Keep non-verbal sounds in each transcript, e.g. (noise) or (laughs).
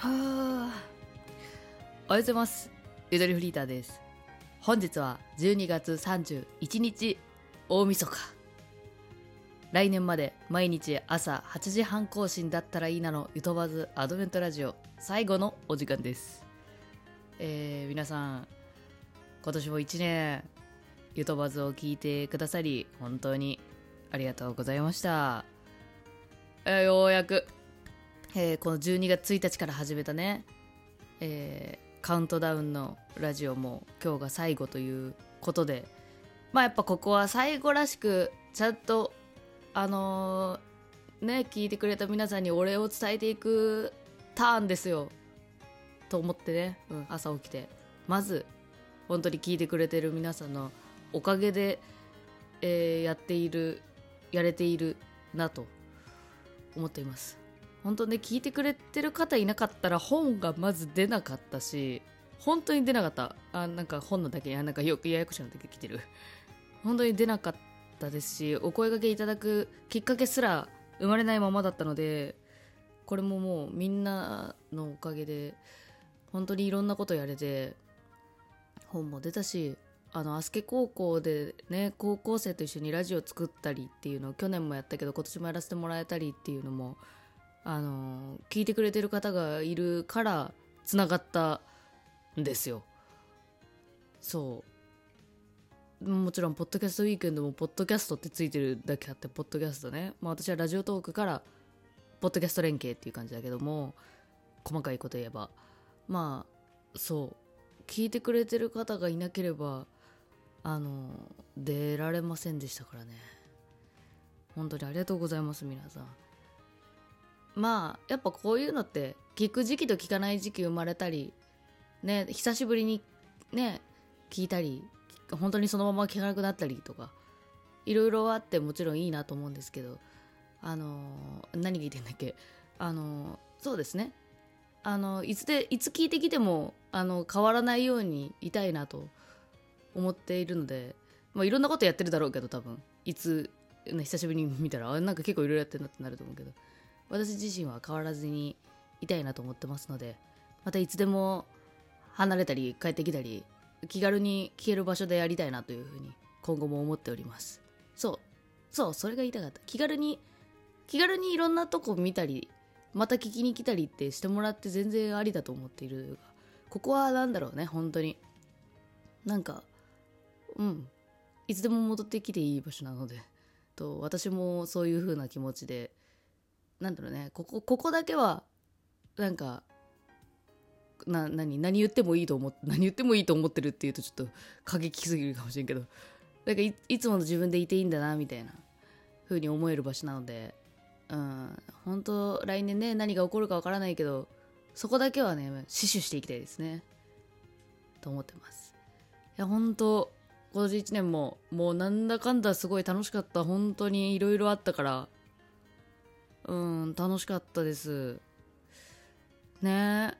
はあ。おはようございます。ゆとりフリーターです。本日は12月31日大晦日。来年まで毎日朝8時半更新だったらいいなのゆとばずアドベントラジオ。最後のお時間です。えー、皆さん今年も1年ゆとばずを聞いてくださり本当にありがとうございました、えーようやくえーこの12月1日から始めたね、えーカウントダウンのラジオも今日が最後ということでまあやっぱここは最後らしくちゃんとあのーね聞いてくれた皆さんにお礼を伝えていくターンですよと思ってね、うん、朝起きて。まず本当に聞いてくれてる皆さんのおかげで、えーやっているやれているなと思っています。本当ね聞いてくれてる方いなかったら本がまず出なかったし本当に出なかった。あなんか本のだけあなんかよくややこしいのだけ来てる。本当に出なかったですしお声掛けいただくきっかけすら生まれないままだったのでこれももうみんなのおかげで本当にいろんなことやれて本も出たしあの足助高校でね高校生と一緒にラジオ作ったりっていうのを去年もやったけど今年もやらせてもらえたりっていうのもあの聞いてくれてる方がいるからつながったんですよ。そう。もちろんポッドキャストウィークエンドもポッドキャストってついてるだけあってポッドキャストね、まあ、私はラジオトークからポッドキャスト連携っていう感じだけども細かいこと言えば。まあそう。聞いてくれてる方がいなければあの出られませんでしたからね。本当にありがとうございます皆さん。まあやっぱこういうのって聞く時期と聞かない時期生まれたりね久しぶりにね聞いたり本当にそのまま聞かなくなったりとかいろいろあってもちろんいいなと思うんですけどあの何聞いてんだっけ？あのそうですね。あのいつでいつ聞いてきてもあの変わらないようにいたいなと思っているので、まあ、いろんなことやってるだろうけど多分。いつ、ね、久しぶりに見たらあなんか結構いろいろやってるなってなると思うけど。私自身は変わらずにいたいなと思ってますのでまたいつでも離れたり帰ってきたり気軽に聞ける場所でやりたいなというふうに今後も思っております。そう。そうそれが言いたかった。気軽に気軽にいろんなとこ見たりまた聞きに来たりってしてもらって全然ありだと思っているがここは何だろうね本当に。なんかうん。いつでも戻ってきていい場所なのでと私もそういう風な気持ちでなんだろうね。ここここだけはなんかな何何言ってもいいと思って何言ってもいいと思ってるっていうとちょっと過激すぎるかもしれんけど。なんかいつもの自分でいていいんだなみたいな風に思える場所なので。うん。本当来年ね何が起こるかわからないけどそこだけはね死守していきたいですね。と思ってます。いや本当今年1年ももうなんだかんだすごい楽しかった。本当にいろいろあったから。うん楽しかったです。ね。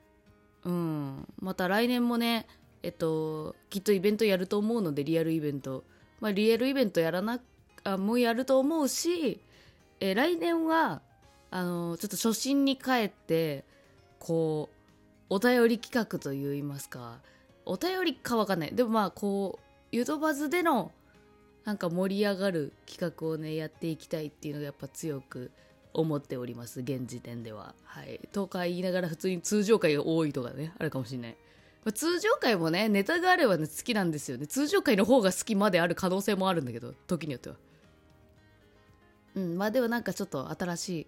うん。また来年もねえっときっとイベントやると思うのでリアルイベント。まあリアルイベントやらなあもうやると思うしえ来年はあのちょっと初心に帰ってこうお便り企画といいますか。お便りかわかんない。でもまあこうゆとばずでのなんか盛り上がる企画をねやっていきたいっていうのがやっぱ強く思っております現時点では。はい。とか言いながら普通に通常回が多いとかねあるかもしれない。まあ通常回もねネタがあればね好きなんですよね。通常回の方が好きまである可能性もあるんだけど時によっては。うん。まあでもなんかちょっと新しい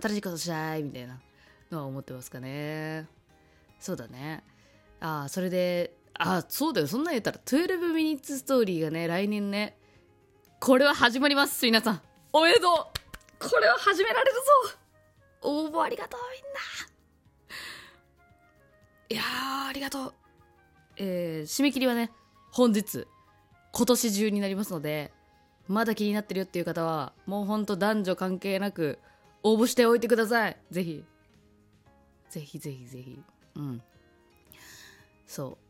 新しいことしたいみたいなのは思ってますかね。そうだね。ああそれであそうだよ。そんなん言ったら12ミニッツストーリーがね来年ねこれは始まります皆さん。おめでとう。これは始められるぞ。応募ありがとうみんな。いやーありがとう。えー、締め切りはね本日今年中になりますのでまだ気になってるよっていう方はもうほんと男女関係なく応募しておいてください。ぜひ。ぜひぜひぜひ。うん。そう。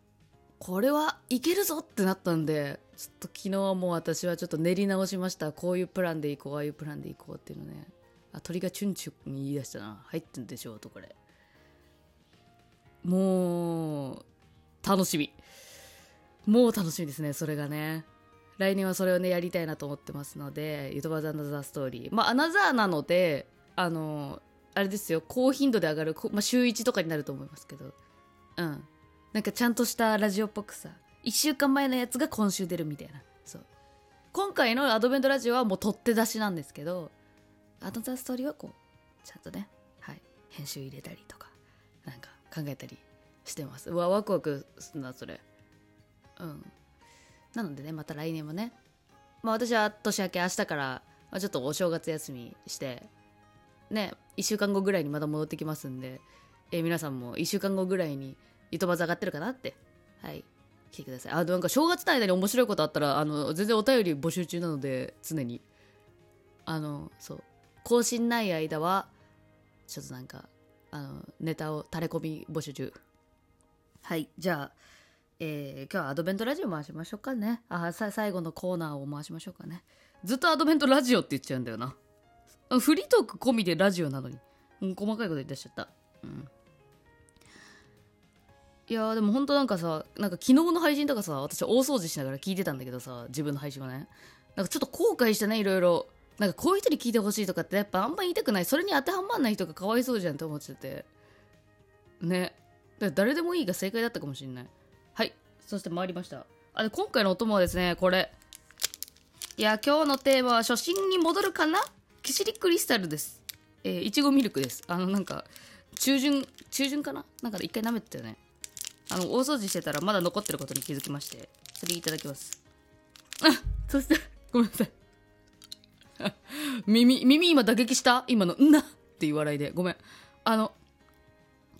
これはいけるぞってなったんでちょっと昨日はもう私はちょっと練り直しました。こういうプランでいこうああいうプランでいこうっていうのね。あ鳥がチュンチュンに言い出したな。入ってんでしょうとこれ。もう楽しみ。もう楽しみですねそれがね。来年はそれをねやりたいなと思ってますので「ゆとばザ・アナザーストーリー」まあアナザーなのであのあれですよ高頻度で上がる、まあ、週1とかになると思いますけど。うん。なんかちゃんとしたラジオっぽくさ1週間前のやつが今週出るみたいな。そう。今回のアドベントラジオはもう取って出しなんですけどアナザーストーリーはこうちゃんとねはい編集入れたりとかなんか考えたりしてます。うわワクワクすんなそれ。うん。なのでねまた来年もね。まあ私は年明け明日から、まあ、ちょっとお正月休みしてね1週間後ぐらいにまた戻ってきますんで、えー皆さんも1週間後ぐらいにゆとばず上がってるかなって。はい。聞いてください。あなんか正月の間に面白いことあったらあの全然お便り募集中なので常に。あのそう。更新ない間はちょっとなんかあのネタを垂れ込み募集中。はい。じゃあえー今日はアドベントラジオ回しましょうかね。あさ最後のコーナーを回しましょうかね。ずっとアドベントラジオって言っちゃうんだよな。フリートーク込みでラジオなのに、細かいこと言ってしちゃった。うん。いやでも本当なんかさなんか昨日の配信とかさ私大掃除しながら聞いてたんだけどさ自分の配信をね。なんかちょっと後悔してねいろいろ。なんかこういう人に聞いてほしいとかってやっぱあんま言いたくない。それに当てはまんない人がかわいそうじゃんって思っちゃって。ね。だから誰でもいいが正解だったかもしれない。はい。そして参りました。あで今回のお供はですねこれ。いや今日のテーマは初心に戻るかな？キシリクリスタルです。えーいちごミルクです。あのなんか中旬中旬かな？なんか一回舐めてたよね。あの大掃除してたらまだ残ってることに気づきまして。それいただきます。あ (laughs) そしてごめんなさい。耳耳今打撃した？今の「んな」っていう笑いで。ごめん。あの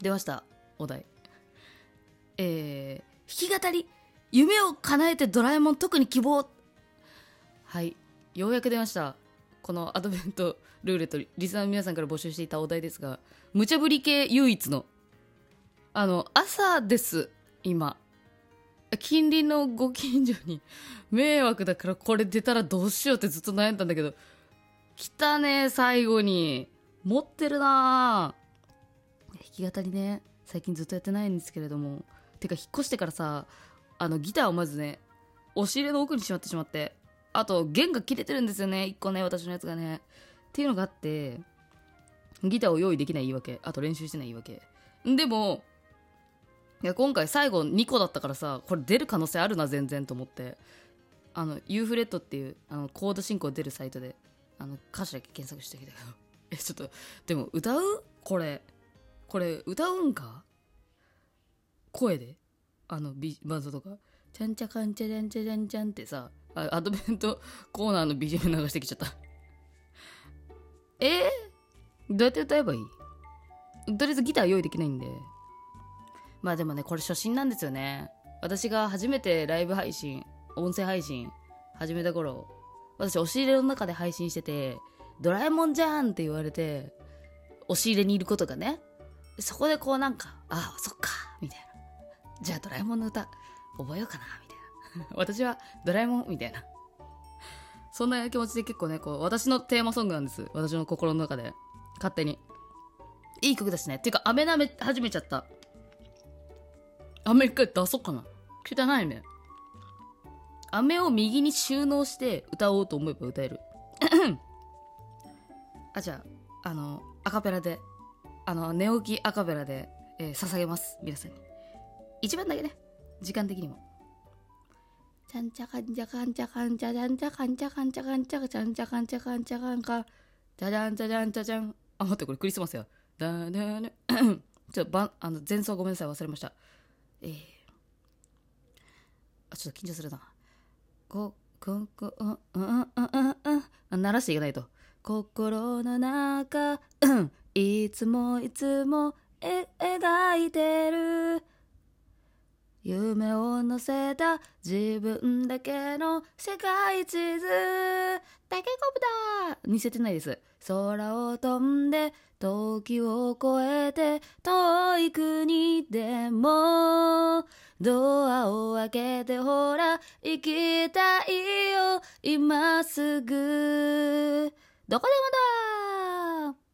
出ました。お題。えー、弾き語り？夢を叶えてドラえもん特に希望？はい。ようやく出ました。このアドベントルーレットリスナーの皆さんから募集していたお題ですが無茶ぶり系唯一のあの朝です今。近隣のご近所に (laughs) 迷惑だからこれ出たらどうしようってずっと悩んだんだけど来たね最後に。持ってるなぁ弾き語りね。最近ずっとやってないんですけれども。てか引っ越してからさあのギターをまずね押し入れの奥にしまってしまってあと弦が切れてるんですよね。1個ね私のやつがね。っていうのがあってギターを用意できない言い訳。あと練習してない言い訳。でもいや今回最後2個だったからさこれ出る可能性あるな全然と思って。あの U フレットっていうあのコード進行出るサイトであの歌詞だけ検索してきたけど。(laughs) えちょっとでも歌う？これ。これ歌うんか？声で？あのビバズとか「ちゃんちゃかんちゃちゃんちゃちゃんちゃん」ってさあアドベントコーナーの BGM 流してきちゃった。えー、どうやって歌えばいい？とりあえずギター用意できないんで。まあでもねこれ初心なんですよね。私が初めてライブ配信音声配信始めた頃私押し入れの中で配信してて「ドラえもんじゃん!」って言われて押し入れにいることがねそこでこうなんか「ああそっか」みたいな「じゃあドラえもんの歌覚えようかな」みたいな。私はドラえもんみたいな。そんな気持ちで結構ねこう私のテーマソングなんです。私の心の中で。勝手に。いい曲ですね。っていうか飴舐め始めちゃった。飴一回出そうかな。汚いね。飴を右に収納して歌おうと思えば歌える。(clears throat) あじゃああのアカペラであの寝起きアカペラで、えー捧げます。皆さんに。一番だけね。時間的にも。ちゃんちゃかんちゃかんちゃかんちゃちゃんちゃかんちゃかんちゃかんちゃかちゃんちゃかんちゃかんちゃか。んかじゃじゃんじゃじゃんじゃじゃん。あ待ってこれクリスマスや。だだだ。(coughs) ちょっとばあの前奏ごめんなさい。忘れました。えー、あちょっと緊張するな。こここうんうんうんうんうん鳴らしていかないと。心の中いつもいつもえ描いてる。夢を乗せた自分だけの世界地図。タケコプター似せてないです。空を飛んで時を越えて遠い国でも。ドアを開けてほら行きたいよ今すぐ。どこでもだ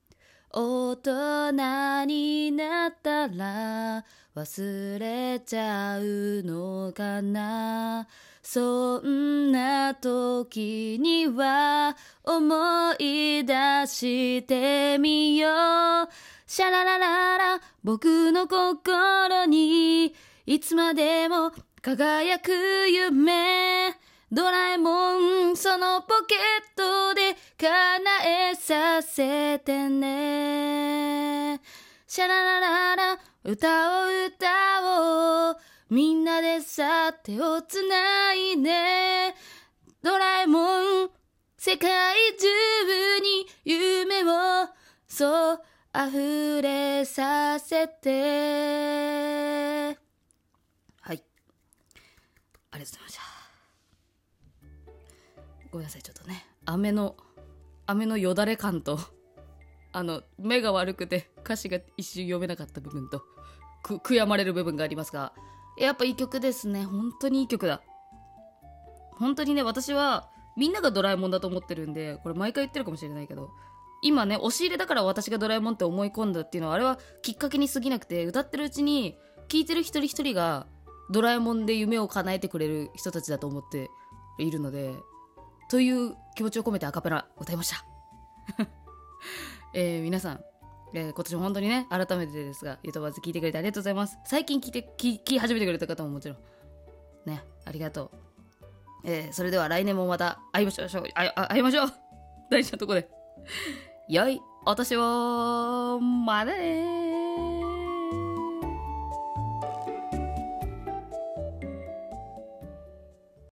大人になったら忘れちゃうのかな。そんな時には思い出してみよう。シャララララ僕の心にいつまでも輝く夢。ドラえもんそのポケットで叶えさせてね。シャララララ歌を歌おう。みんなでさ手をつないで。ドラえもん世界中に夢をそう溢れさせて。はい。ありがとうございました。ごめんなさいちょっとね雨の雨のよだれ感とあの目が悪くて歌詞が一瞬読めなかった部分と悔やまれる部分がありますがやっぱいい曲ですね。本当にいい曲だ。本当にね私はみんながドラえもんだと思ってるんでこれ毎回言ってるかもしれないけど今ね押し入れだから私がドラえもんって思い込んだっていうのはあれはきっかけに過ぎなくて歌ってるうちに聴いてる一人一人がドラえもんで夢を叶えてくれる人たちだと思っているのでという気持ちを込めてアカペラ歌いました。(laughs) えー、皆さん、えー、今年も本当にね改めてですがゆとばず聞いてくれてありがとうございます。最近聞いて聞き始めてくれた方ももちろんねありがとう。えー、それでは来年もまた会いましょう。会いましょう。(laughs) 大事なとこで。(laughs) 良いお年をまだね